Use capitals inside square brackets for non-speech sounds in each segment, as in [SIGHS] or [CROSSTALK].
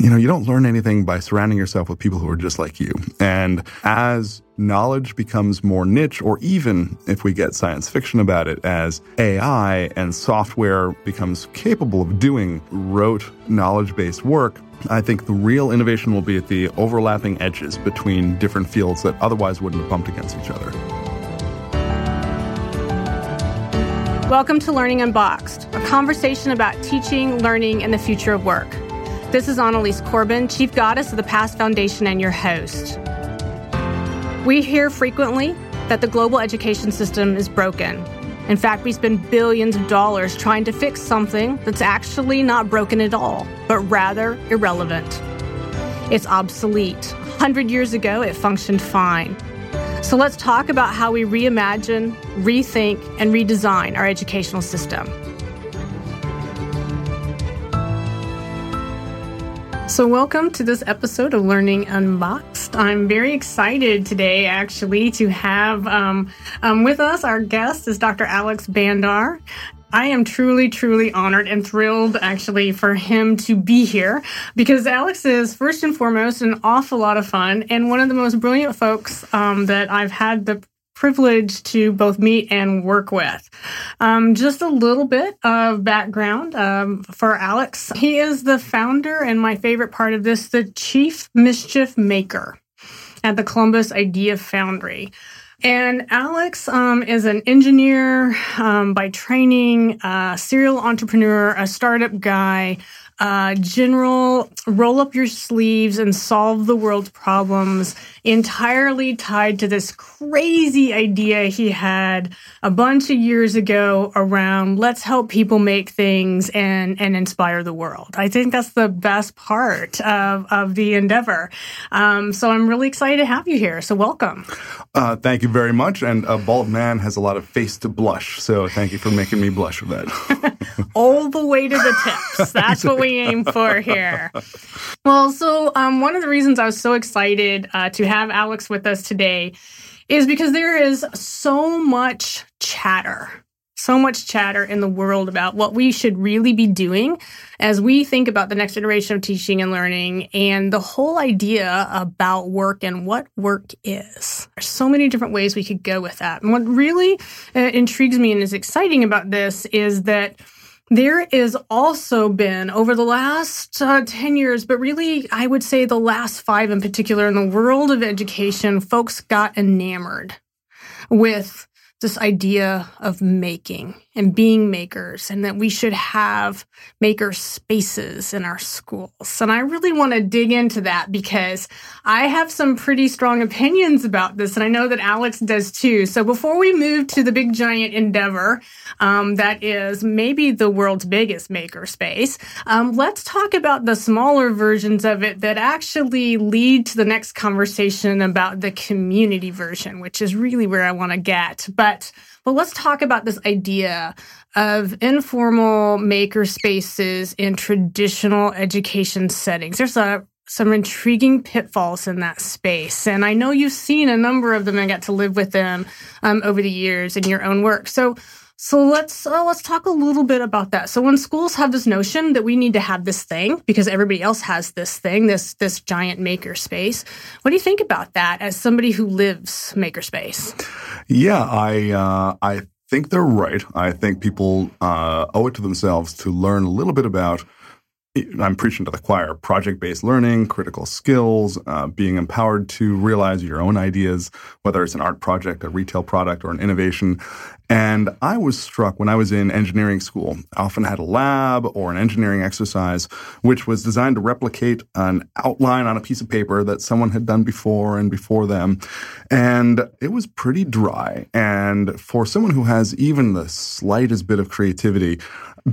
you know, you don't learn anything by surrounding yourself with people who are just like you. And as knowledge becomes more niche, or even if we get science fiction about it, as AI and software becomes capable of doing rote knowledge based work, I think the real innovation will be at the overlapping edges between different fields that otherwise wouldn't have bumped against each other. Welcome to Learning Unboxed, a conversation about teaching, learning, and the future of work. This is Annalies Corbin, Chief Goddess of the Past Foundation and your host. We hear frequently that the global education system is broken. In fact, we spend billions of dollars trying to fix something that's actually not broken at all, but rather irrelevant. It's obsolete. 100 years ago, it functioned fine. So let's talk about how we reimagine, rethink, and redesign our educational system. So, welcome to this episode of Learning Unboxed. I'm very excited today, actually, to have um, um, with us our guest is Dr. Alex Bandar. I am truly, truly honored and thrilled actually for him to be here because Alex is first and foremost an awful lot of fun and one of the most brilliant folks um, that I've had the privilege to both meet and work with. Um, just a little bit of background um, for Alex. He is the founder and my favorite part of this, the chief mischief maker at the Columbus Idea Foundry. And Alex um, is an engineer um, by training, a serial entrepreneur, a startup guy, uh, general roll up your sleeves and solve the world's problems entirely tied to this crazy idea he had a bunch of years ago around let's help people make things and, and inspire the world. I think that's the best part of, of the endeavor. Um, so I'm really excited to have you here. So welcome. Uh, thank you very much. And a bald man has a lot of face to blush. So thank you for making me blush with that. [LAUGHS] All the way to the tips. That's what we aim for here. Well, so um, one of the reasons I was so excited uh, to have Alex with us today is because there is so much chatter so much chatter in the world about what we should really be doing as we think about the next generation of teaching and learning and the whole idea about work and what work is. There's so many different ways we could go with that. And what really uh, intrigues me and is exciting about this is that there is also been over the last uh, 10 years, but really, I would say the last five in particular in the world of education, folks got enamored with this idea of making and being makers and that we should have maker spaces in our schools. And I really want to dig into that because I have some pretty strong opinions about this. And I know that Alex does too. So before we move to the big giant endeavor, um, that is maybe the world's biggest maker space, um, let's talk about the smaller versions of it that actually lead to the next conversation about the community version, which is really where I want to get. But but let's talk about this idea of informal maker spaces in traditional education settings. There's a some intriguing pitfalls in that space. And I know you've seen a number of them and got to live with them um, over the years in your own work. So, so let's uh, let's talk a little bit about that. So when schools have this notion that we need to have this thing because everybody else has this thing, this this giant maker space, what do you think about that as somebody who lives makerspace? Yeah, I uh, I think they're right. I think people uh, owe it to themselves to learn a little bit about. I'm preaching to the choir: project-based learning, critical skills, uh, being empowered to realize your own ideas, whether it's an art project, a retail product, or an innovation, and I was struck when I was in engineering school. I often had a lab or an engineering exercise, which was designed to replicate an outline on a piece of paper that someone had done before and before them. And it was pretty dry. And for someone who has even the slightest bit of creativity,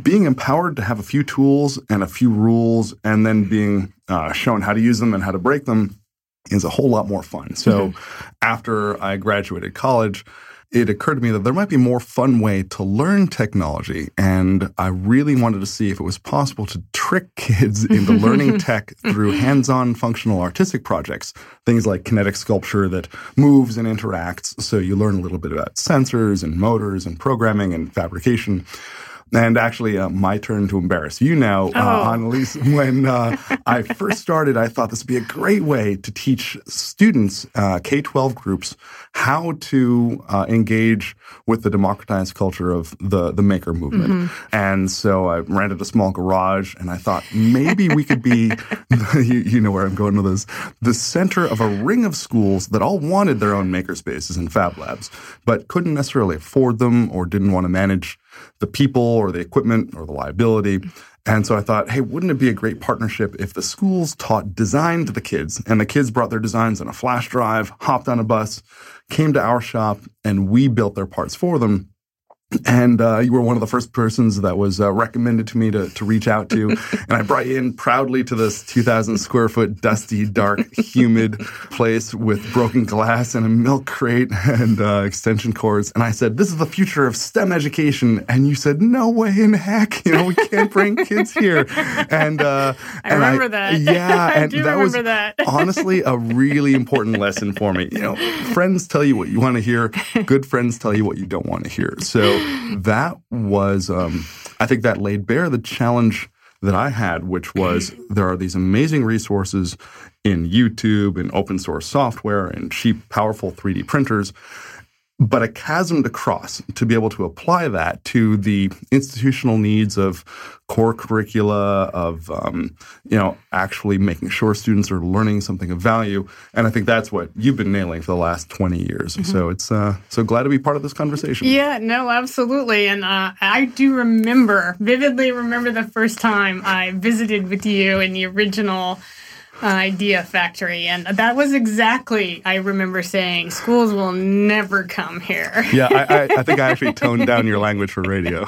being empowered to have a few tools and a few rules and then being uh, shown how to use them and how to break them is a whole lot more fun. So mm-hmm. after I graduated college, it occurred to me that there might be a more fun way to learn technology. And I really wanted to see if it was possible to trick kids into learning [LAUGHS] tech through hands on functional artistic projects. Things like kinetic sculpture that moves and interacts. So you learn a little bit about sensors and motors and programming and fabrication. And actually, uh, my turn to embarrass you now, uh, oh. Annalies. [LAUGHS] When uh, I first started, I thought this would be a great way to teach students, uh, K 12 groups, how to uh, engage with the democratized culture of the, the maker movement. Mm-hmm. And so I rented a small garage and I thought maybe we could be, [LAUGHS] you, you, know where I'm going with this, the center of a ring of schools that all wanted their own maker spaces and fab labs, but couldn't necessarily afford them or didn't want to manage the people or the equipment or the liability. And so I thought, hey, wouldn't it be a great partnership if the schools taught design to the kids and the kids brought their designs on a flash drive, hopped on a bus, came to our shop, and we built their parts for them and uh, you were one of the first persons that was uh, recommended to me to, to reach out to. [LAUGHS] and I brought you in proudly to this 2,000 square foot, dusty, dark, humid place with broken glass and a milk crate and uh, extension cords. And I said, This is the future of STEM education. And you said, No way in heck. You know, we can't bring [LAUGHS] kids here. And uh, I and remember I, that. Yeah. [LAUGHS] And that was that. honestly a really important lesson for me. You know, friends tell you what you want to hear, good friends tell you what you don't want to hear. So, that was, um, I think that laid bare the challenge that I had, which was there are these amazing resources in YouTube and open source software and cheap, powerful 3D printers but a chasm to cross to be able to apply that to the institutional needs of core curricula of um, you know actually making sure students are learning something of value. And i think that's what you've been nailing for the last 20 years. Mm-hmm. so it's uh, so glad to be part of this conversation. Yeah no absolutely. And uh, i do remember vividly remember the first time i visited with you in the original Idea Factory, and that was exactly I remember saying schools will never come here. yeah, I, I, I think I [LAUGHS] actually toned down your language for radio.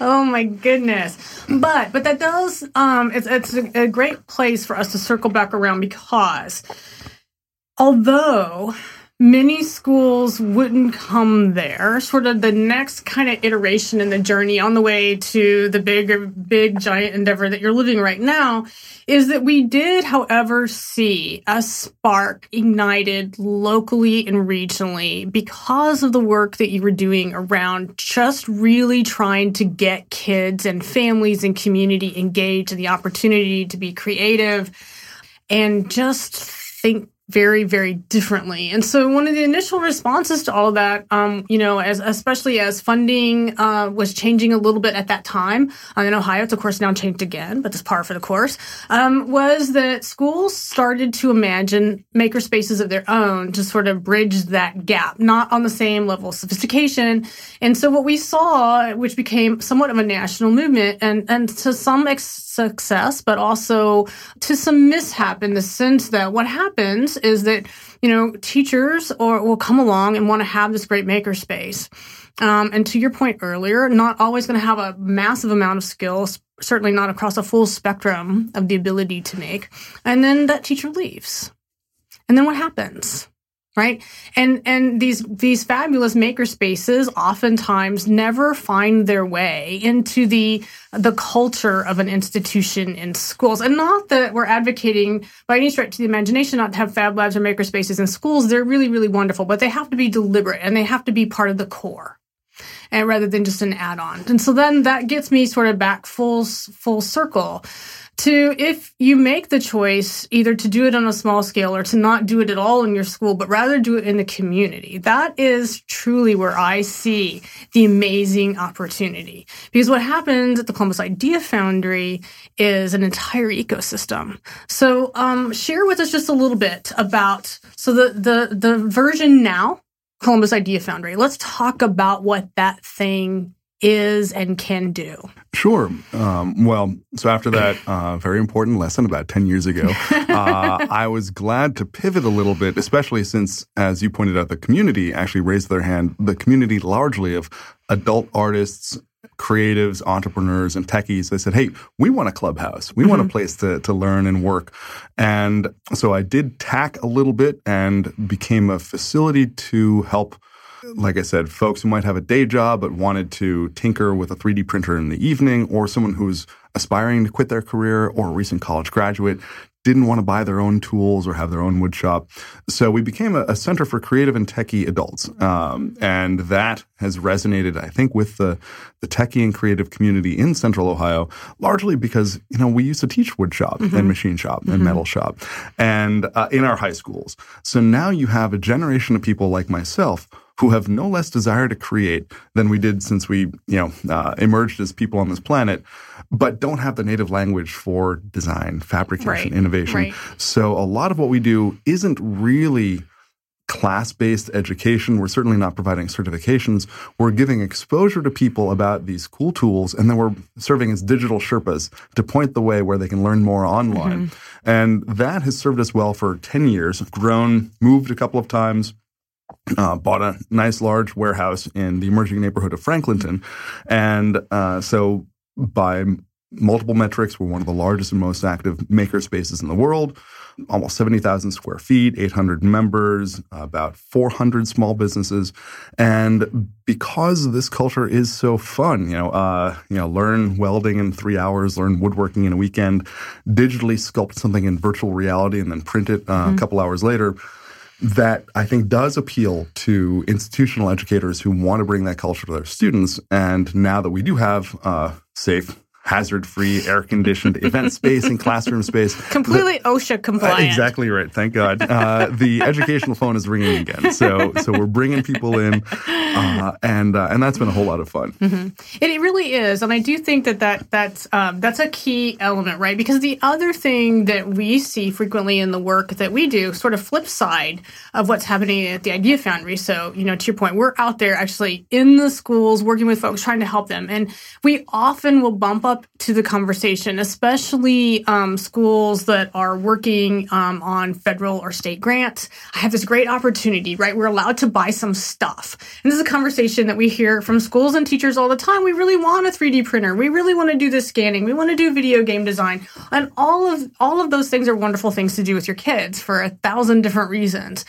oh my goodness! But but that does um, it's it's a, a great place for us to circle back around because although many schools wouldn't come there. Sort of the next kind of iteration in the journey on the way to the big, big giant endeavor that you're living right now is that we did, however, see a spark ignited locally and regionally because of the work that you were doing around just really trying to get kids and families and community engaged in the opportunity to be creative and just think very, very differently. And so one of the initial responses to all of that, um, you know, as especially as funding uh, was changing a little bit at that time uh, in Ohio, it's of course now changed again, but it's par for the course, um, was that schools started to imagine maker spaces of their own to sort of bridge that gap, not on the same level of sophistication. And so what we saw, which became somewhat of a national movement and, and to some success, but also to some mishap in the sense that what happens is that, you know, teachers or will come along and want to have this great makerspace. Um, and to your point earlier, not always going to have a massive amount of skills, certainly not across a full spectrum of the ability to make. And then that teacher leaves. And then what happens? Right? And and these these fabulous maker spaces oftentimes never find their way into the the culture of an institution in schools. And not that we're advocating by any stretch of the imagination not to have fab labs or maker spaces in schools. They're really really wonderful but they have to be deliberate and they have to be part of the core and rather than just an add-on and so then that gets me sort of back full full circle to if you make the choice either to do it on a small scale or to not do it at all in your school, but rather do it in the community, that is truly where I see the amazing opportunity. Because what happens at the Columbus Idea Foundry is an entire ecosystem. So, um, share with us just a little bit about so the the the version now, Columbus Idea Foundry. Let's talk about what that thing is and can do? Sure. Um, well, so after that uh, very important lesson about 10 years ago, [LAUGHS] uh, I was glad to pivot a little bit, especially since, as you pointed out, the community actually raised their hand. The community largely of adult artists, creatives, entrepreneurs, and techies. They said, hey, we want a clubhouse. We mm-hmm. want a mm-hmm. place to, to learn and work. And so I did tack a little bit and became a facility to help – like I said, folks who might have a day job but wanted to tinker with a 3D printer in the evening, or someone who's aspiring to quit their career, or a recent college graduate, didn't want to buy their own tools or have their own wood shop. So we became a, a center for creative and techie adults. Um, and that has resonated, I think, with the, the techie and creative community in central Ohio, largely because, you know, we used to teach wood shop mm-hmm. and machine shop and mm-hmm. metal shop and uh, in our high schools. So now you have a generation of people like myself who have no less desire to create than we did since we, you know, uh, emerged as people on this planet, but don't have the native language for design, fabrication, right. innovation. Right. So a lot of what we do isn't really class based education. We're certainly not providing certifications. We're giving exposure to people about these cool tools, and then we're serving as digital Sherpas to point the way where they can learn more online. Mm-hmm. And that has served us well for 10 years, grown, moved a couple of times, uh, bought a nice large warehouse in the emerging neighborhood of Franklinton. And uh, so, by multiple metrics, we're one of the largest and most active maker spaces in the world. Almost 70,000 square feet, 800 members, about 400 small businesses. And because this culture is so fun, you know, uh, you know, learn welding in three hours, learn woodworking in a weekend, digitally sculpt something in virtual reality and then print it uh, mm-hmm. a couple hours later that I think does appeal to institutional educators who want to bring that culture to their students. And now that we do have uh, safe hazard free, air conditioned [LAUGHS] event space and classroom space. Completely the, OSHA compliant. Uh, exactly right. Thank God. Uh, the educational phone is ringing again. So, so we're bringing people in, uh, and uh, and that's been a whole lot of fun. Mm-hmm. It, really is, and I do think that that that's um, that's a key element, right? Because the other thing that we see frequently in the work that we do, sort of flip side of what's happening at the Idea Foundry. So, you know, to your point, we're out there actually in the schools working with folks, trying to help them, and we often will bump up to the conversation, especially um, schools that are working um, on federal or state grants. I have this great opportunity, right? We're allowed to buy some stuff. And this a conversation that we hear from schools and teachers all the time. We really want a 3D printer. We really want to do this scanning. We want to do video game design. And all of all of those things are wonderful things to do with your kids for a thousand different reasons.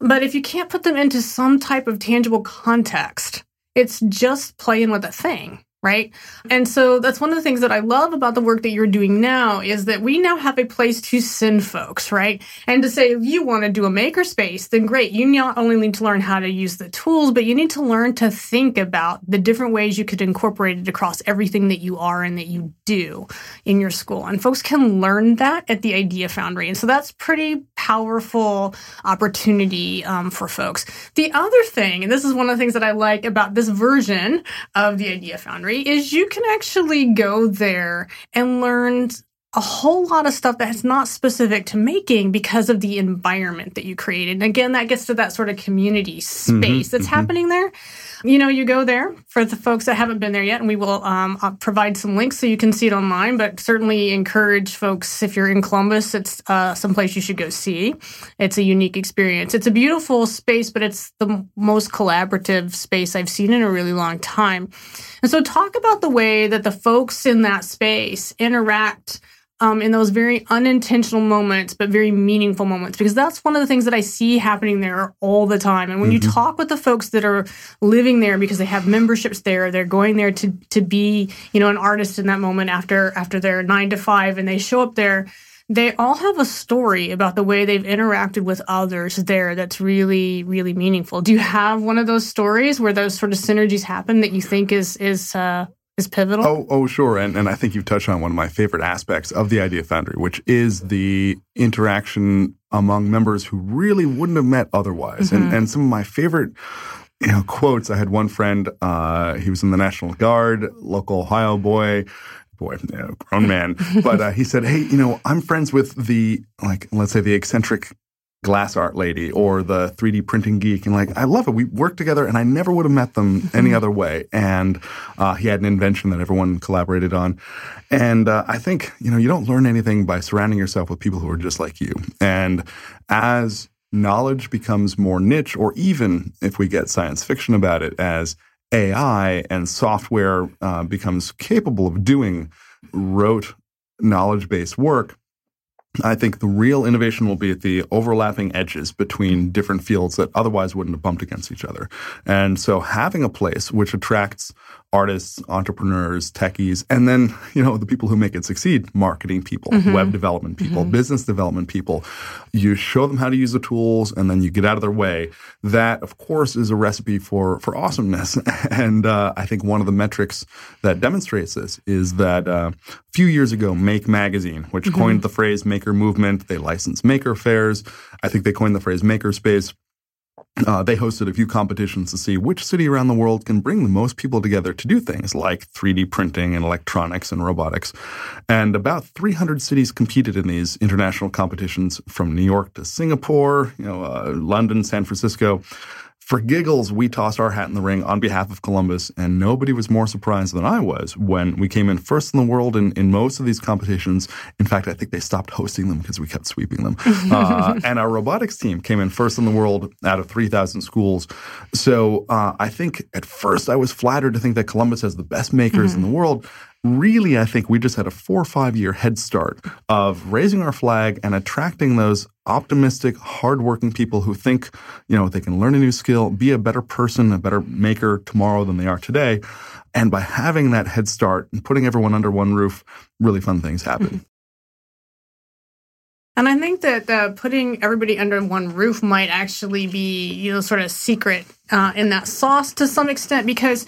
But if you can't put them into some type of tangible context, it's just playing with a thing right? And so that's one of the things that I love about the work that you're doing now is that we now have a place to send folks, right? And to say if you want to do a makerspace, then great. You not only need to learn how to use the tools, but you need to learn to think about the different ways you could incorporate it across everything that you are and that you do in your school. And folks can learn that at the Idea Foundry. And so that's pretty powerful opportunity um, for folks. The other thing, and this is one of the things that I like about this version of the Idea Foundry is you can actually go there and learn a whole lot of stuff that's not specific to making because of the environment that you created. And again, that gets to that sort of community mm-hmm, space mm-hmm, that's mm-hmm. happening there. You know, you go there for the folks that haven't been there yet, and we will um, uh, provide some links so you can see it online. But certainly encourage folks if you're in Columbus, it's uh, someplace you should go see. It's a unique experience. It's a beautiful space, but it's the most collaborative space I've seen in a really long time. And so, talk about the way that the folks in that space interact um, in those very unintentional moments, but very meaningful moments, because that's one of the things that I see happening there all the time. And when mm-hmm. you talk with the folks that are living there because they have memberships there, they're going there to to be, you know, an artist in that moment after after their nine to five, and they show up there. They all have a story about the way they've interacted with others there that's really, really meaningful. Do you have one of those stories where those sort of synergies happen that you think is is uh, is pivotal? Oh, oh, sure. And and I think you've touched on one of my favorite aspects of the Idea Foundry, which is the interaction among members who really wouldn't have met otherwise. Mm-hmm. And and some of my favorite you know quotes. I had one friend. Uh, he was in the National Guard, local Ohio boy. Boy, you know, grown man, [LAUGHS] but uh, he said, "Hey, you know, I'm friends with the like, let's say the eccentric glass art lady or the 3D printing geek. And like, I love it. We work together and I never would have met them any other way. And uh, he had an invention that everyone collaborated on. And uh, I think, you know, you don't learn anything by surrounding yourself with people who are just like you. And as knowledge becomes more niche, or even if we get science fiction about it, as AI and software uh, becomes capable of doing rote knowledge based work, I think the real innovation will be at the overlapping edges between different fields that otherwise wouldn't have bumped against each other. And so having a place which attracts artists, entrepreneurs, techies, and then, you know, the people who make it succeed, marketing people, mm-hmm. web development people, mm-hmm. business development people. You show them how to use the tools and then you get out of their way. That, of course, is a recipe for, for awesomeness. [LAUGHS] and uh, I think one of the metrics that demonstrates this is that uh, a few years ago, Make Magazine, which mm-hmm. coined the phrase maker movement, they license maker fairs. I think they coined the phrase makerspace. Uh, they hosted a few competitions to see which city around the world can bring the most people together to do things like 3D printing and electronics and robotics. And about 300 cities competed in these international competitions from New York to Singapore, you know, uh, London, San Francisco. For giggles, we tossed our hat in the ring on behalf of Columbus, and nobody was more surprised than I was when we came in first in the world in, in most of these competitions. In fact, I think they stopped hosting them because we kept sweeping them. [LAUGHS] uh, and our robotics team came in first in the world out of 3,000 schools. So uh, I think at first I was flattered to think that Columbus has the best makers mm-hmm. in the world really, I think we just had a four or five year head start of raising our flag and attracting those optimistic, hardworking people who think, you know, they can learn a new skill, be a better person, a better maker tomorrow than they are today. And by having that head start and putting everyone under one roof, really fun things happen. Mm-hmm. And I think that uh, putting everybody under one roof might actually be, you know, sort of secret uh, in that sauce to some extent because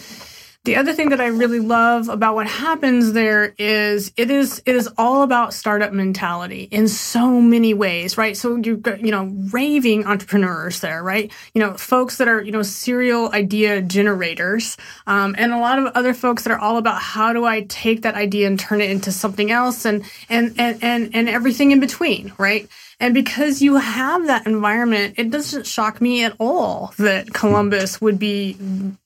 the other thing that I really love about what happens there is it is it is all about startup mentality in so many ways, right? So you've got, you know, raving entrepreneurs there, right? You know, folks that are, you know, serial idea generators, um, and a lot of other folks that are all about how do I take that idea and turn it into something else and and and and, and everything in between, right? And because you have that environment, it doesn't shock me at all that Columbus would be,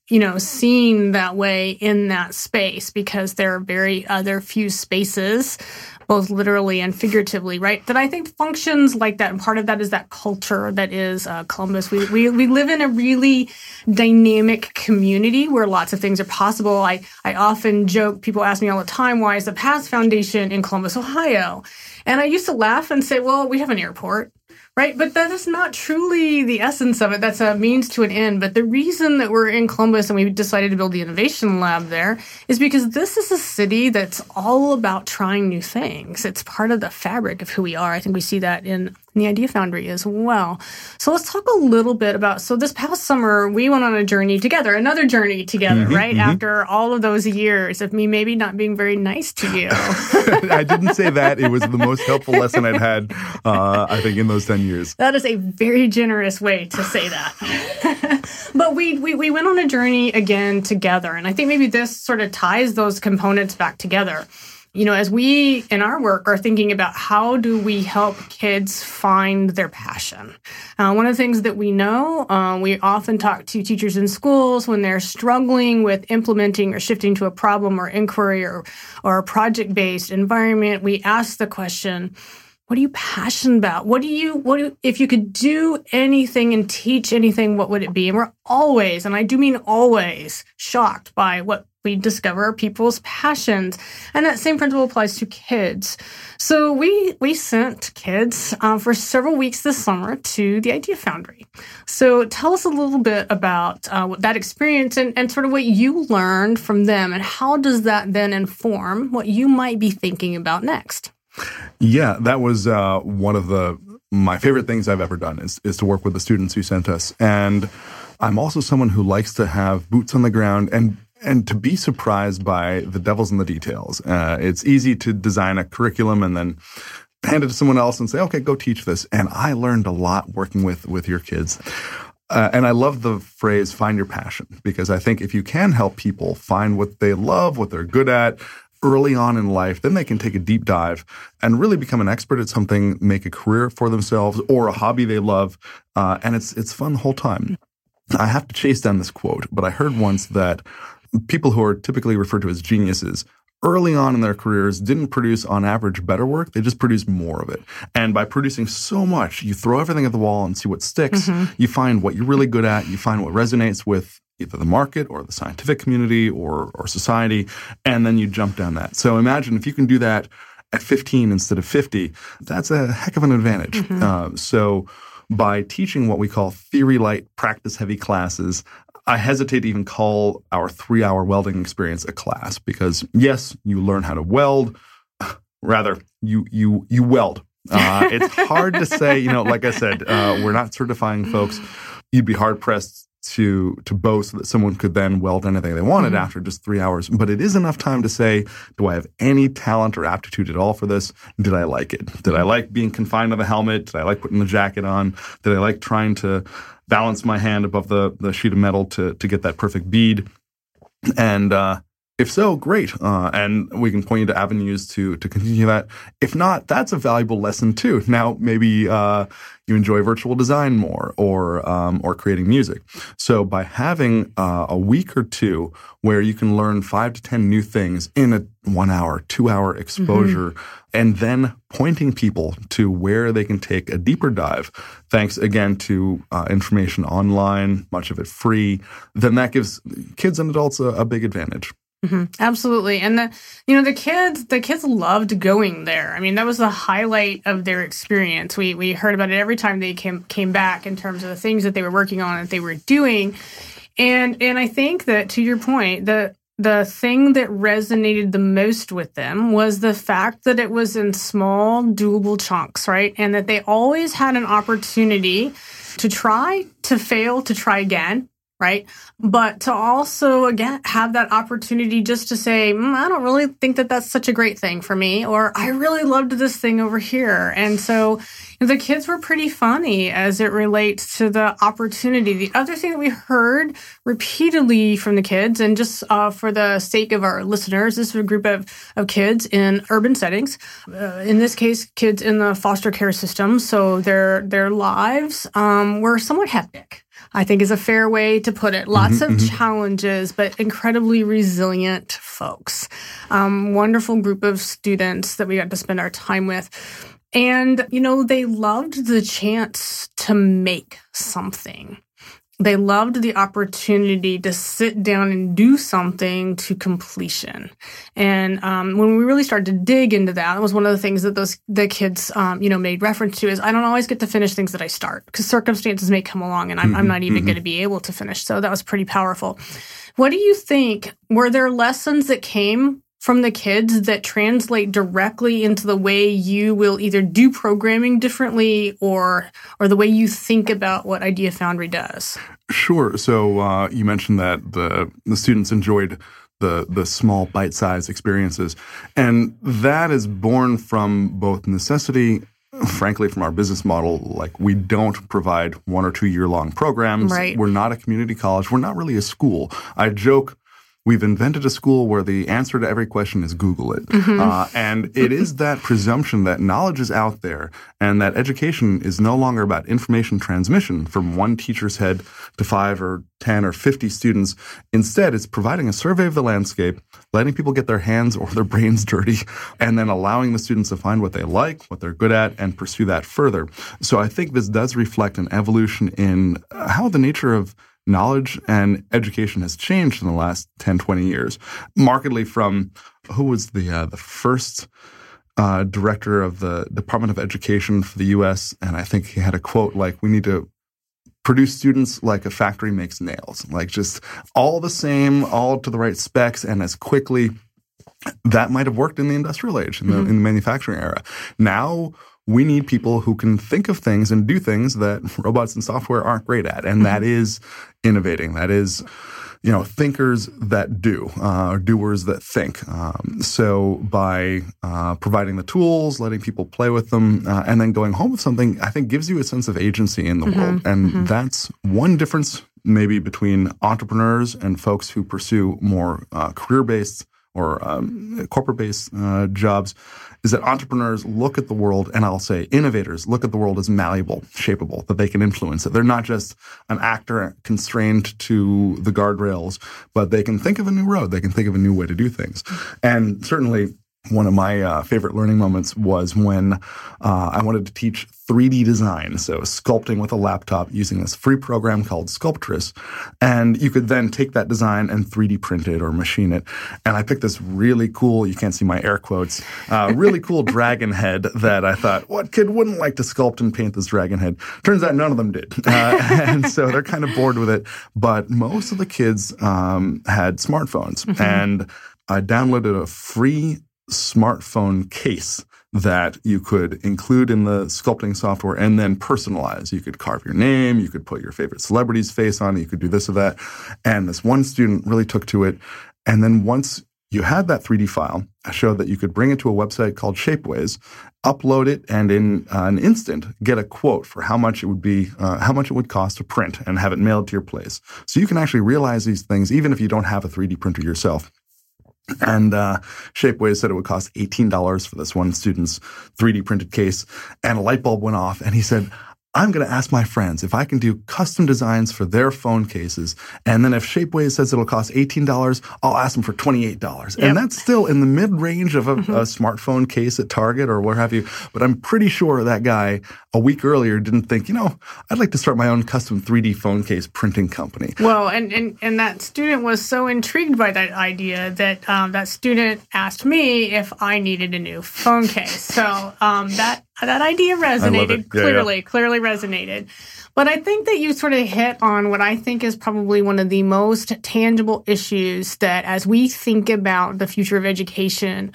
you know, seen that way in that space because there are very other few spaces both literally and figuratively, right? That I think functions like that. And part of that is that culture that is uh, Columbus. We, we, we live in a really dynamic community where lots of things are possible. I, I often joke, people ask me all the time, why is the PAST Foundation in Columbus, Ohio? And I used to laugh and say, well, we have an airport. Right, but that is not truly the essence of it. That's a means to an end. But the reason that we're in Columbus and we decided to build the innovation lab there is because this is a city that's all about trying new things. It's part of the fabric of who we are. I think we see that in the Idea Foundry as well. So let's talk a little bit about. So this past summer, we went on a journey together, another journey together, mm-hmm, right? Mm-hmm. After all of those years of me maybe not being very nice to you. [LAUGHS] I didn't say that. It was the most helpful lesson I'd had, uh, I think, in those 10 years. That is a very generous way to say that. [LAUGHS] but we, we, we went on a journey again together. And I think maybe this sort of ties those components back together you know, as we in our work are thinking about how do we help kids find their passion. Uh, one of the things that we know, uh, we often talk to teachers in schools when they're struggling with implementing or shifting to a problem or inquiry or, or a project based environment. We ask the question, what are you passionate about? What do you, what do, if you could do anything and teach anything, what would it be? And we're always, and I do mean always, shocked by what we discover people's passions. And that same principle applies to kids. So we, we sent kids uh, for several weeks this summer to the Idea Foundry. So tell us a little bit about uh, that experience and, and sort of what you learned from them and how does that then inform what you might be thinking about next? Yeah, that was uh, one of the my favorite things I've ever done is is to work with the students who sent us and I'm also someone who likes to have boots on the ground and and to be surprised by the devil's in the details. Uh, it's easy to design a curriculum and then hand it to someone else and say, "Okay, go teach this." And I learned a lot working with with your kids. Uh, and I love the phrase "find your passion" because I think if you can help people find what they love, what they're good at, early on in life, then they can take a deep dive and really become an expert at something, make a career for themselves or a hobby they love, uh, and it's it's fun the whole time. I have to chase down this quote, but I heard once that people who are typically referred to as geniuses early on in their careers didn't produce on average better work. They just produced more of it. And by producing so much you throw everything at the wall and see what sticks. Mm-hmm. you find what you're really good at. You find what resonates with either the market or the scientific community or, or society and then you jump down that. So imagine if you can do that at 15 instead of 50 that's a heck of an advantage. Mm-hmm. uh, so by teaching what we call theory light practice heavy classes I hesitate to even call our three hour welding experience a class because yes, you learn how to weld. [SIGHS] Rather, you you you weld. Uh, it's [LAUGHS] hard to say. You know, like I said, uh, we're not certifying folks. You'd be hard pressed to to boast that someone could then weld anything they wanted mm-hmm. after just three hours. But it is enough time to say, do I have any talent or aptitude at all for this? Did I like it? Did I like being confined to the helmet? Did I like putting the jacket on? Did I like trying to balance my hand above the, the sheet of metal to to get that perfect bead? And uh, if so, great. Uh, and we can point you to avenues to to continue that. If not, that's a valuable lesson too. [LAUGHS] Now, maybe uh, you enjoy virtual design more, or um, or creating music. So by having uh, a week or two where you can learn five to ten new things in a one hour, two hour exposure, mm-hmm. and then pointing people to where they can take a deeper dive, thanks again to uh, information online, much of it free, then that gives kids and adults a, a big advantage. Mm-hmm. Absolutely. And the you know the kids the kids loved going there. I mean that was the highlight of their experience. We we heard about it every time they came came back in terms of the things that they were working on that they were doing. And and I think that to your point, the the thing that resonated the most with them was the fact that it was in small doable chunks, right? And that they always had an opportunity to try, to fail, to try again, right? But to also, again, have that opportunity just to say, mm, I don't really think that that's such a great thing for me, or I really loved this thing over here. And so the kids were pretty funny as it relates to the opportunity. The other thing that we heard repeatedly from the kids, and just uh, for the sake of our listeners, this is a group of, of kids in urban settings. Uh, in this case, kids in the foster care system. So their, their lives um, were somewhat hectic I think is a fair way to put it. Lots mm-hmm, of mm-hmm. challenges, but incredibly resilient folks. Um, wonderful group of students that we got to spend our time with. And, you know, they loved the chance to make something they loved the opportunity to sit down and do something to completion. And um, when we really started to dig into that, it was one of the things that those the kids, um, you know, made reference to is I don't always get to finish things that I start because circumstances may come along and I'm, mm-hmm, I'm not even mm-hmm. going to be able to finish. So that was pretty powerful. What do you think? Were there lessons that came from the kids that translate directly into the way you will either do programming differently or or the way you think about what Idea Foundry does? Sure. So uh, you mentioned that the the students enjoyed the the small bite-sized experiences, and that is born from both necessity frankly, from our business model, like we don't provide one or two year long programs. Right. We're not a community college. We're not really a school. I joke We've invented a school where the answer to every question is Google it. Mm-hmm. Uh, and it is that presumption that knowledge is out there and that education is no longer about information transmission from one teacher's head to five or 10 or 50 students. Instead, it's providing a survey of the landscape, letting people get their hands or their brains dirty, and then allowing the students to find what they like, what they're good at, and pursue that further. So I think this does reflect an evolution in how the nature of knowledge and education has changed in the last 10, 20 years, markedly from who was the uh, the first uh, director of the Department of Education for the U.S. And I think he had a quote like, "We need to." Produce students like a factory makes nails, like just all the same, all to the right specs, and as quickly. That might have worked in the industrial age, in the, mm-hmm. in the manufacturing era. Now we need people who can think of things and do things that [LAUGHS] robots and software aren't great at. And that mm-hmm. is innovating. That is, you know, thinkers that do, uh, doers that think. Um, so by uh, providing the tools, letting people play with them, uh, and then going home with something, I think gives you a sense of agency in the mm-hmm. world. And mm-hmm. that's one difference maybe between entrepreneurs and folks who pursue more uh, career-based or um, corporate-based uh, jobs is that entrepreneurs look at the world, and I'll say innovators look at the world as malleable, shapeable, that they can influence it. They're not just an actor constrained to the guardrails, but they can think of a new road. They can think of a new way to do things. And certainly one of my uh, favorite learning moments was when uh, I wanted to teach 3D design, so sculpting with a laptop using this free program called Sculptris. And you could then take that design and 3D print it or machine it. And I picked this really cool, you can't see my air quotes, uh, really cool [LAUGHS] dragon head that I thought, what kid wouldn't like to sculpt and paint this dragon head? Turns out none of them did. Uh, [LAUGHS] and so they're kind of bored with it. But most of the kids um, had smartphones. Mm-hmm. And I downloaded a free smartphone case that you could include in the sculpting software and then personalize. You could carve your name, you could put your favorite celebrity's face on it, you could do this or that. And this one student really took to it. And then once you had that 3D file, I showed that you could bring it to a website called Shapeways, upload it, and in uh, an instant get a quote for how much it would be, uh, how much it would cost to print, and have it mailed to your place. So you can actually realize these things even if you don't have a 3D printer yourself. And uh, Shapeways said it would cost $18 for this one student's 3D printed case. And a light bulb went off, and he said, I'm going to ask my friends if I can do custom designs for their phone cases. And then if Shapeways says it'll cost $18, I'll ask them for $28. Yep. And that's still in the mid range of a, mm-hmm. a, smartphone case at Target or where have you. But I'm pretty sure that guy a week earlier didn't think, you know, I'd like to start my own custom 3D phone case printing company. Well, and, and, and that student was so intrigued by that idea that um, that student asked me if I needed a new phone case. So um, that that idea resonated clearly, yeah. clearly resonated. But I think that you sort of hit on what I think is probably one of the most tangible issues that as we think about the future of education,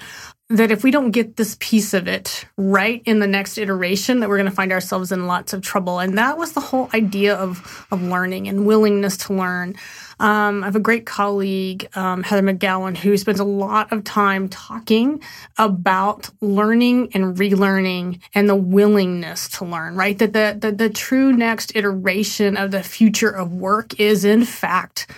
that if we don't get this piece of it right in the next iteration, that we're going to find ourselves in lots of trouble. And that was the whole idea of, of learning and willingness to learn. Um, I have a great colleague, um, Heather McGowan, who spends a lot of time talking about learning and relearning and the willingness to learn, right? That the, the, the true next iteration of the future of work is, in fact,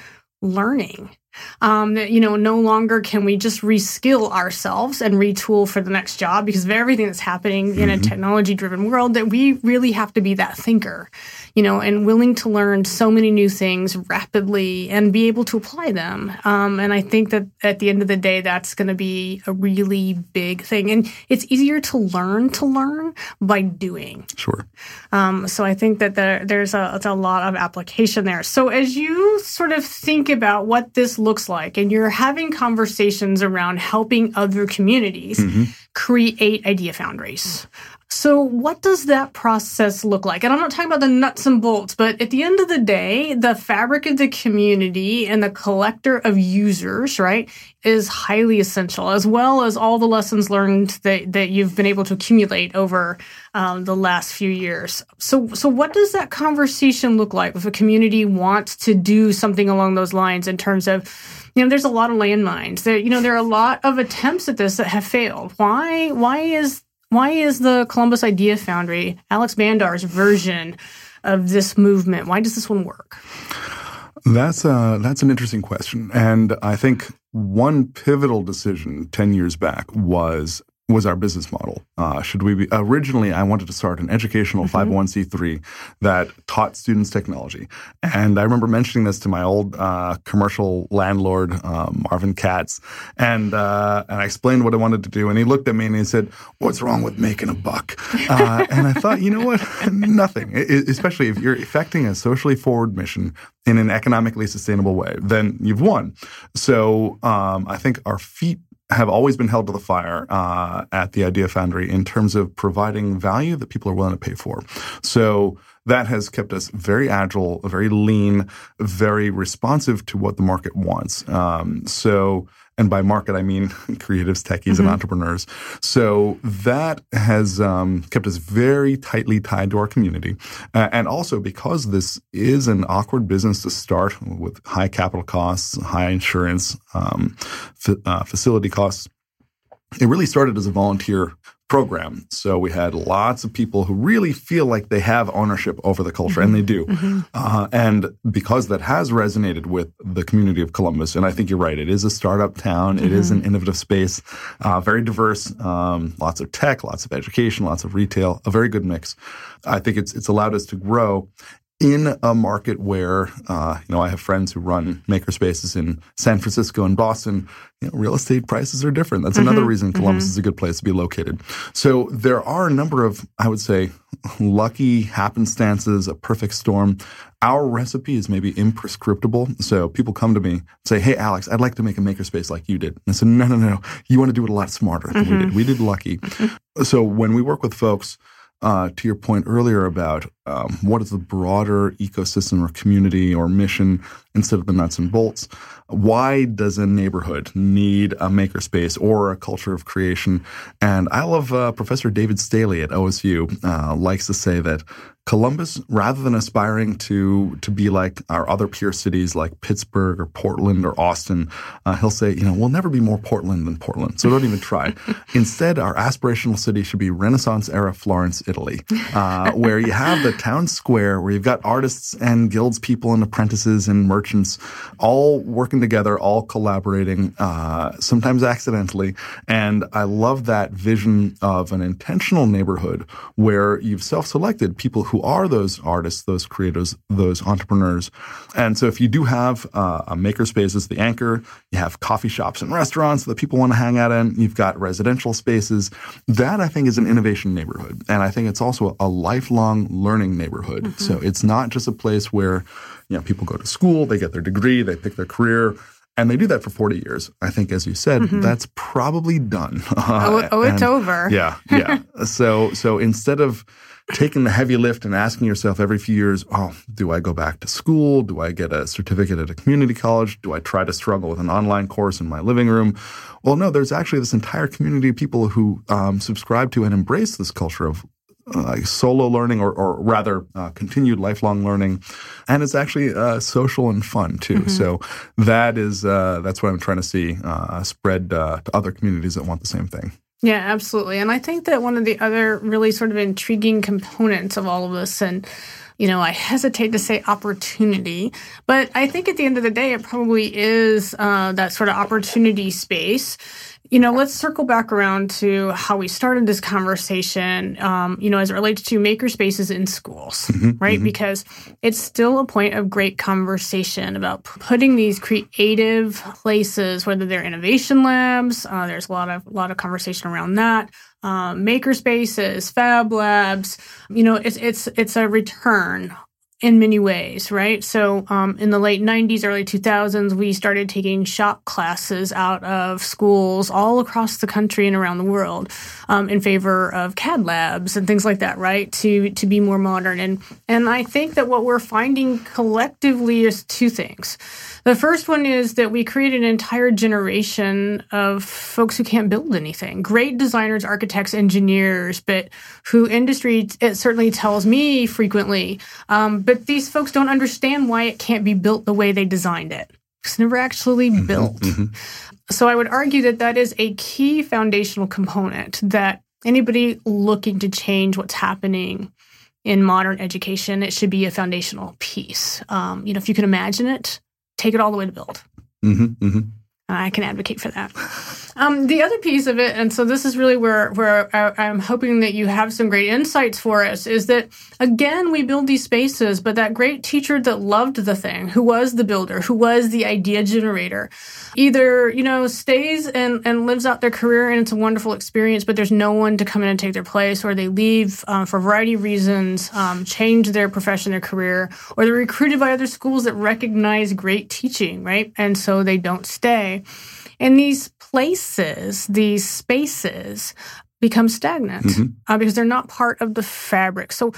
learning. Um, that, you know, no longer can we just reskill ourselves and retool for the next job because of everything that's happening mm-hmm. in a mm-hmm. technology driven world that we really have to be that thinker you know, and willing to learn so many new things rapidly and be able to apply them. Um, and I think that at the end of the day, that's going to be a really big thing. And it's easier to learn to learn by doing. Sure. Um, so I think that there, there's a, a lot of application there. So as you sort of think about what this looks like and you're having conversations around helping other communities mm-hmm. create idea foundries, so, what does that process look like? And I'm not talking about the nuts and bolts, but at the end of the day, the fabric of the community and the collector of users, right, is highly essential, as well as all the lessons learned that, that you've been able to accumulate over um, the last few years. So, so what does that conversation look like if a community wants to do something along those lines in terms of you know, there's a lot of landmines. There, you know, there are a lot of attempts at this that have failed. Why? Why is why is the Columbus Idea Foundry, Alex Bandar's version of this movement, why does this one work? That's a, that's an interesting question. And I think one pivotal decision 10 years back was was our business model. Uh, should we be originally? I wanted to start an educational mm-hmm. 501c3 that taught students technology, and I remember mentioning this to my old uh, commercial landlord uh, Marvin Katz, and uh, and I explained what I wanted to do, and he looked at me and he said, "What's wrong with making a buck?" Uh, [LAUGHS] and I thought, you know what? [LAUGHS] Nothing. It, especially if you're effecting a socially forward mission in an economically sustainable way, then you've won. So um, I think our feet have always been held to the fire uh, at the Idea Foundry in terms of providing value that people are willing to pay for. So that has kept us very agile, very lean, very responsive to what the market wants. Um, so and by market, I mean [LAUGHS] creatives, techies, mm-hmm. and entrepreneurs. So that has um, kept us very tightly tied to our community. Uh, and also because this is an awkward business to start with high capital costs, high insurance, um, f- uh, facility costs, it really started as a volunteer program. So we had lots of people who really feel like they have ownership over the culture, mm-hmm. and they do. Mm-hmm. Uh, and because that has resonated with the community of Columbus, and I think you're right, it is a startup town, mm-hmm. it is an mm-hmm. innovative space, uh, very diverse, um, lots of tech, lots of education, lots of retail, a very good mix. I think it's it's allowed us to grow in a market where uh, you know I have friends who run makerspaces in San Francisco and Boston, you know, real estate prices are different. That's mm-hmm, another reason Columbus mm-hmm. is a good place to be located. So there are a number of, I would say, lucky happenstances, a perfect storm. Our recipe is maybe imprescriptible. So people come to me and say, Hey, Alex, I'd like to make a makerspace like you did. And I said, No, no, no. You want to do it a lot smarter than mm-hmm. we did. We did lucky. Mm-hmm. So when we work with folks, uh, to your point earlier about um, what is the broader ecosystem or community or mission instead of the nuts and bolts, why does a neighborhood need a makerspace or a culture of creation? And I love uh, Professor David Staley at OSU uh, likes to say that Columbus, rather than aspiring to to be like our other peer cities like Pittsburgh or Portland or Austin, uh, he'll say, you know, we'll never be more Portland than Portland, so don't even try. [LAUGHS] Instead, our aspirational city should be Renaissance era Florence, Italy, uh, where you have the town square where you've got artists and guilds people and apprentices and merchants all working together, all collaborating, uh, sometimes accidentally. And I love that vision of an intentional neighborhood where you've self-selected people who are those artists, those creators, those entrepreneurs. And so if you do have uh, a makerspace as the anchor, you have coffee shops and restaurants that people want to hang out in, you've got residential spaces, that I think is an innovation neighborhood. And I think it's also a lifelong learning neighborhood. Mm-hmm. So it's not just a place where you know, people go to school, they get their degree, they pick their career, and they do that for 40 years. I think, as you said, mm-hmm. that's probably done. [LAUGHS] oh, oh, it's over. Yeah, yeah. [LAUGHS] so, so instead of taking the heavy lift and asking yourself every few years, oh, do I go back to school? Do I get a certificate at a community college? Do I try to struggle with an online course in my living room? Well, no, there's actually this entire community of people who um, subscribe to and embrace this culture of uh, solo learning or, or rather uh, continued lifelong learning and it's actually uh, social and fun too mm-hmm. so that is uh, that's what i'm trying to see uh, spread uh, to other communities that want the same thing yeah, absolutely. And I think that one of the other really sort of intriguing components of all of this, and, you know, I hesitate to say opportunity, but I think at the end of the day, it probably is uh, that sort of opportunity space you know, let's circle back around to how we started this conversation, um, you know, as it relates to makerspaces in schools, mm-hmm, right? Mm-hmm. Because it's still a point of great conversation about putting these creative places, whether they're innovation labs, uh, there's a lot of, a lot of conversation around that. Um, maker spaces, fab labs, you know, it's, it's, it's a return in many ways, right? So, um, in the late 90s, early 2000s, we started taking shop classes out of schools all across the country and around the world um, in favor of CAD labs and things like that, right? To to be more modern. And and I think that what we're finding collectively is two things. The first one is that we create an entire generation of folks who can't build anything. Great designers, architects, engineers, but who industry it certainly tells me frequently. Um, but these folks don't understand why it can't be built the way they designed it. It's never actually mm-hmm, built. Mm-hmm. So I would argue that that is a key foundational component that anybody looking to change what's happening in modern education, it should be a foundational piece. Um, you know, if you can imagine it, take it all the way to build. Mm-hmm, mm-hmm. I can advocate for that. [LAUGHS] Um, the other piece of it, and so this is really where where I, I'm hoping that you have some great insights for us, is that again we build these spaces, but that great teacher that loved the thing, who was the builder, who was the idea generator, either you know stays and and lives out their career and it's a wonderful experience, but there's no one to come in and take their place, or they leave um, for a variety of reasons, um, change their profession, their career, or they're recruited by other schools that recognize great teaching, right, and so they don't stay. And these places, these spaces become stagnant mm-hmm. uh, because they're not part of the fabric. So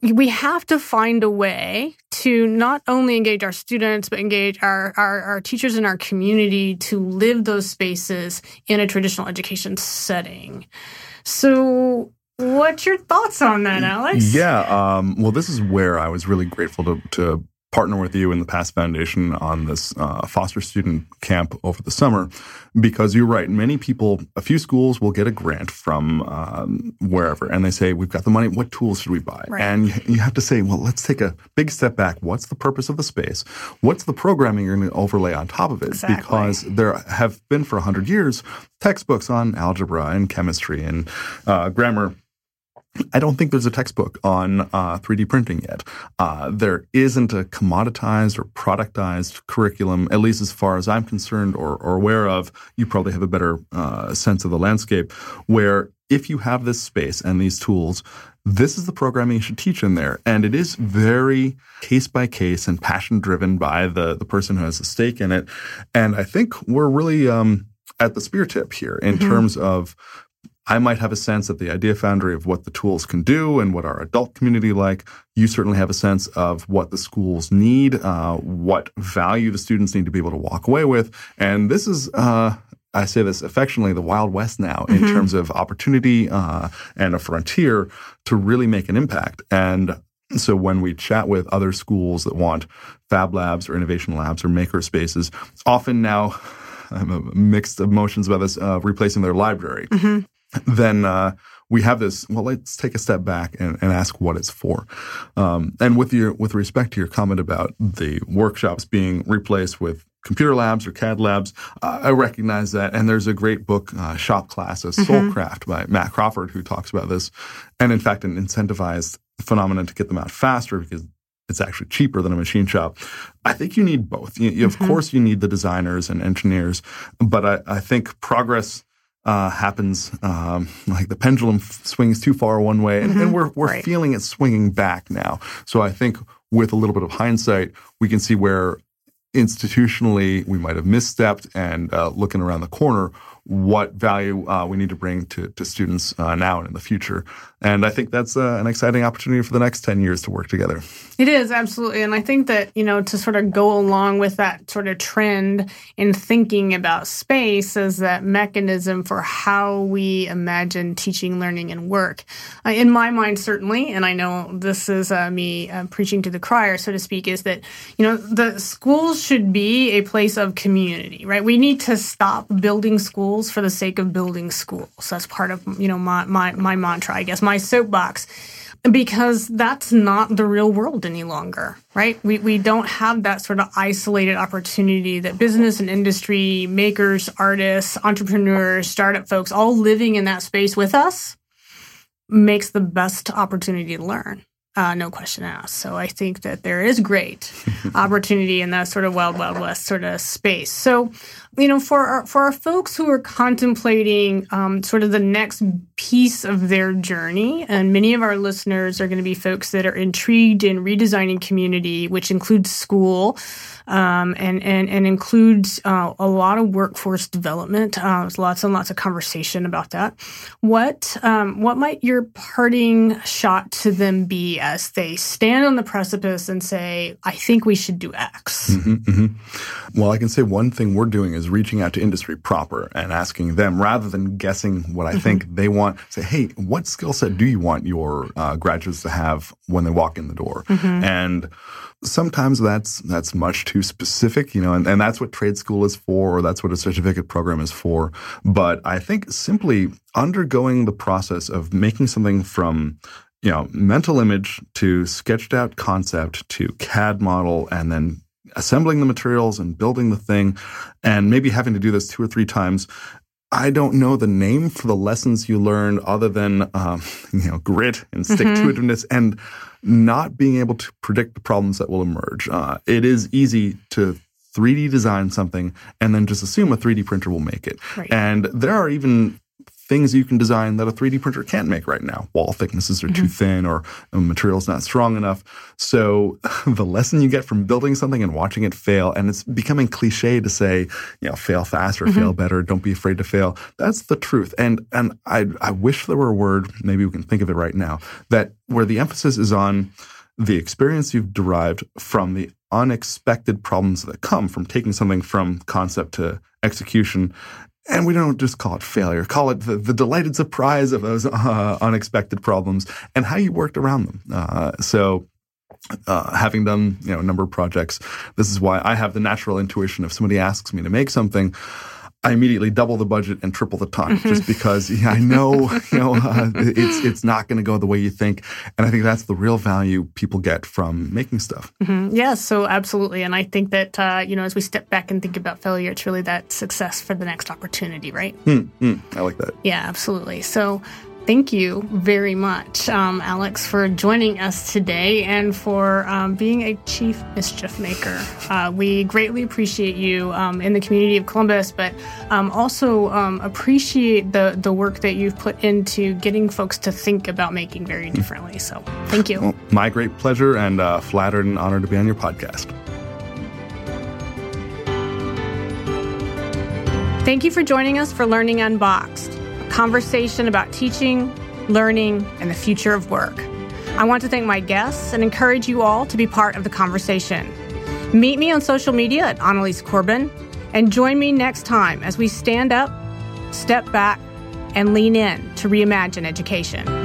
we have to find a way to not only engage our students, but engage our, our, our, teachers in our community to live those spaces in a traditional education setting. So, what's your thoughts on that, Alex? Yeah. Um, well, this is where I was really grateful to, to partner with you in the PAST Foundation on this uh, foster student camp over the summer because you're right. Many people, a few schools will get a grant from um, wherever and they say, We've got the money. What tools should we buy? Right. And you, have to say, Well, let's take a big step back. What's the purpose of the space? What's the programming you're going to overlay on top of it? Exactly. Because there have been for 100 years textbooks on algebra and chemistry and uh, grammar I don't think there's a textbook on uh, 3D printing yet. Uh, there isn't a commoditized or productized curriculum, at least as far as I'm concerned or, or aware of. You probably have a better uh, sense of the landscape where if you have this space and these tools, this is the programming you should teach in there. And it is very case by case and passion driven by the, the person who has a stake in it. And I think we're really um, at the spear tip here in mm-hmm. terms of I might have a sense at the Idea Foundry of what the tools can do and what our adult community like. You certainly have a sense of what the schools need, uh, what value the students need to be able to walk away with. And this is, uh, I say this affectionately, the Wild West now in mm-hmm. terms of opportunity uh, and a frontier to really make an impact. And so when we chat with other schools that want fab labs or innovation labs or maker spaces, often now I have mixed emotions about this, uh, replacing their library. Mm-hmm then uh, we have this. Well, let's take a step back and, and ask what it's for. Um, and with your with respect to your comment about the workshops being replaced with computer labs or CAD labs, uh, I recognize that. And there's a great book, uh, Shop Class, a mm-hmm. Soulcraft by Matt Crawford, who talks about this, and in fact, an incentivized phenomenon to get them out faster because it's actually cheaper than a machine shop. I think you need both. You, you, mm-hmm. Of course, you need the designers and engineers, but I, I think progress uh, happens. Um, [LAUGHS] like the pendulum swings too far one way, and, mm-hmm. and we're we're right. feeling it swinging back now. So I think with a little bit of hindsight, we can see where institutionally we might have misstepped, and uh, looking around the corner, what value uh, we need to bring to, to students uh, now and in the future. And I think that's uh, an exciting opportunity for the next 10 years to work together. It is, absolutely. And I think that, you know, to sort of go along with that sort of trend in thinking about space as that mechanism for how we imagine teaching, learning, and work. Uh, in my mind, certainly, and I know this is uh, me uh, preaching to the crier, so to speak, is that, you know, the schools should be a place of community, right? We need to stop building schools for the sake of building schools. That's part of, you know, my, my, my mantra, I guess. My soapbox because that's not the real world any longer, right? We, we don't have that sort of isolated opportunity that business and industry, makers, artists, entrepreneurs, startup folks all living in that space with us makes the best opportunity to learn. Uh, no question asked. So I think that there is great [LAUGHS] opportunity in that sort of wild, wild west sort of space. So you know, for our, for our folks who are contemplating um, sort of the next piece of their journey, and many of our listeners are going to be folks that are intrigued in redesigning community, which includes school um, and, and, and includes uh, a lot of workforce development. Uh, there's lots and lots of conversation about that. What um, what might your parting shot to them be as they stand on the precipice and say, "I think we should do X"? Mm-hmm, mm-hmm. Well, I can say one thing we're doing is reaching out to industry proper and asking them rather than guessing what I mm-hmm. think they want. Say, hey, what skill set do you want your uh, graduates to have when they walk in the door? Mm-hmm. And sometimes that's that's much too specific, you know, and, and that's what trade school is for, or that's what a certificate program is for. But I think simply undergoing the process of making something from you know mental image to sketched out concept to CAD model and then assembling the materials and building the thing and maybe having to do this two or three times. I don't know the name for the lessons you learn other than, um, [LAUGHS] you know, grit and stick to itiveness mm-hmm. and not being able to predict the problems that will emerge. Uh, it is easy to 3D design something and then just assume a 3D printer will make it. Right. And there are even things you can design that a 3D printer can't make right now. Wall thicknesses are mm-hmm. too thin or material's not strong enough. So [LAUGHS] the lesson you get from building something and watching it fail, and it's becoming cliche to say, you know, fail faster, mm-hmm. fail better, don't be afraid to fail. That's the truth. And and I I wish there were a word, maybe we can think of it right now, that where the emphasis is on the experience you've derived from the unexpected problems that come from taking something from concept to execution and we don't just call it failure, call it the, the delighted surprise of those [LAUGHS] uh, unexpected problems and how you worked around them. Uh, so, uh, having done you know a number of projects, this is why I have the natural intuition. If somebody asks me to make something, I immediately double the budget and triple the time, mm-hmm. just because yeah, I know [LAUGHS] you know uh, it's it's not going to go the way you think, and I think that's the real value people get from making stuff. Mm-hmm. Yeah, so absolutely, and I think that uh, you know as we step back and think about failure, it's really that success for the next opportunity, right? Mm, mm, I like that. Yeah, absolutely. So thank you very much, um, Alex, for joining us today and for um, being a chief mischief maker. Uh, we greatly appreciate you um, in the community of Columbus, but um, also um, appreciate the, the work that you've put into getting folks to think about making very differently. So thank you. Well, my great pleasure and uh, flattered and honored to be on your podcast. Thank you for joining us for Learning Unboxed conversation about teaching, learning, and the future of work. I want to thank my guests and encourage you all to be part of the conversation. Meet me on social media at Annalies Corbin and join me next time as we stand up, step back, and lean in to reimagine education.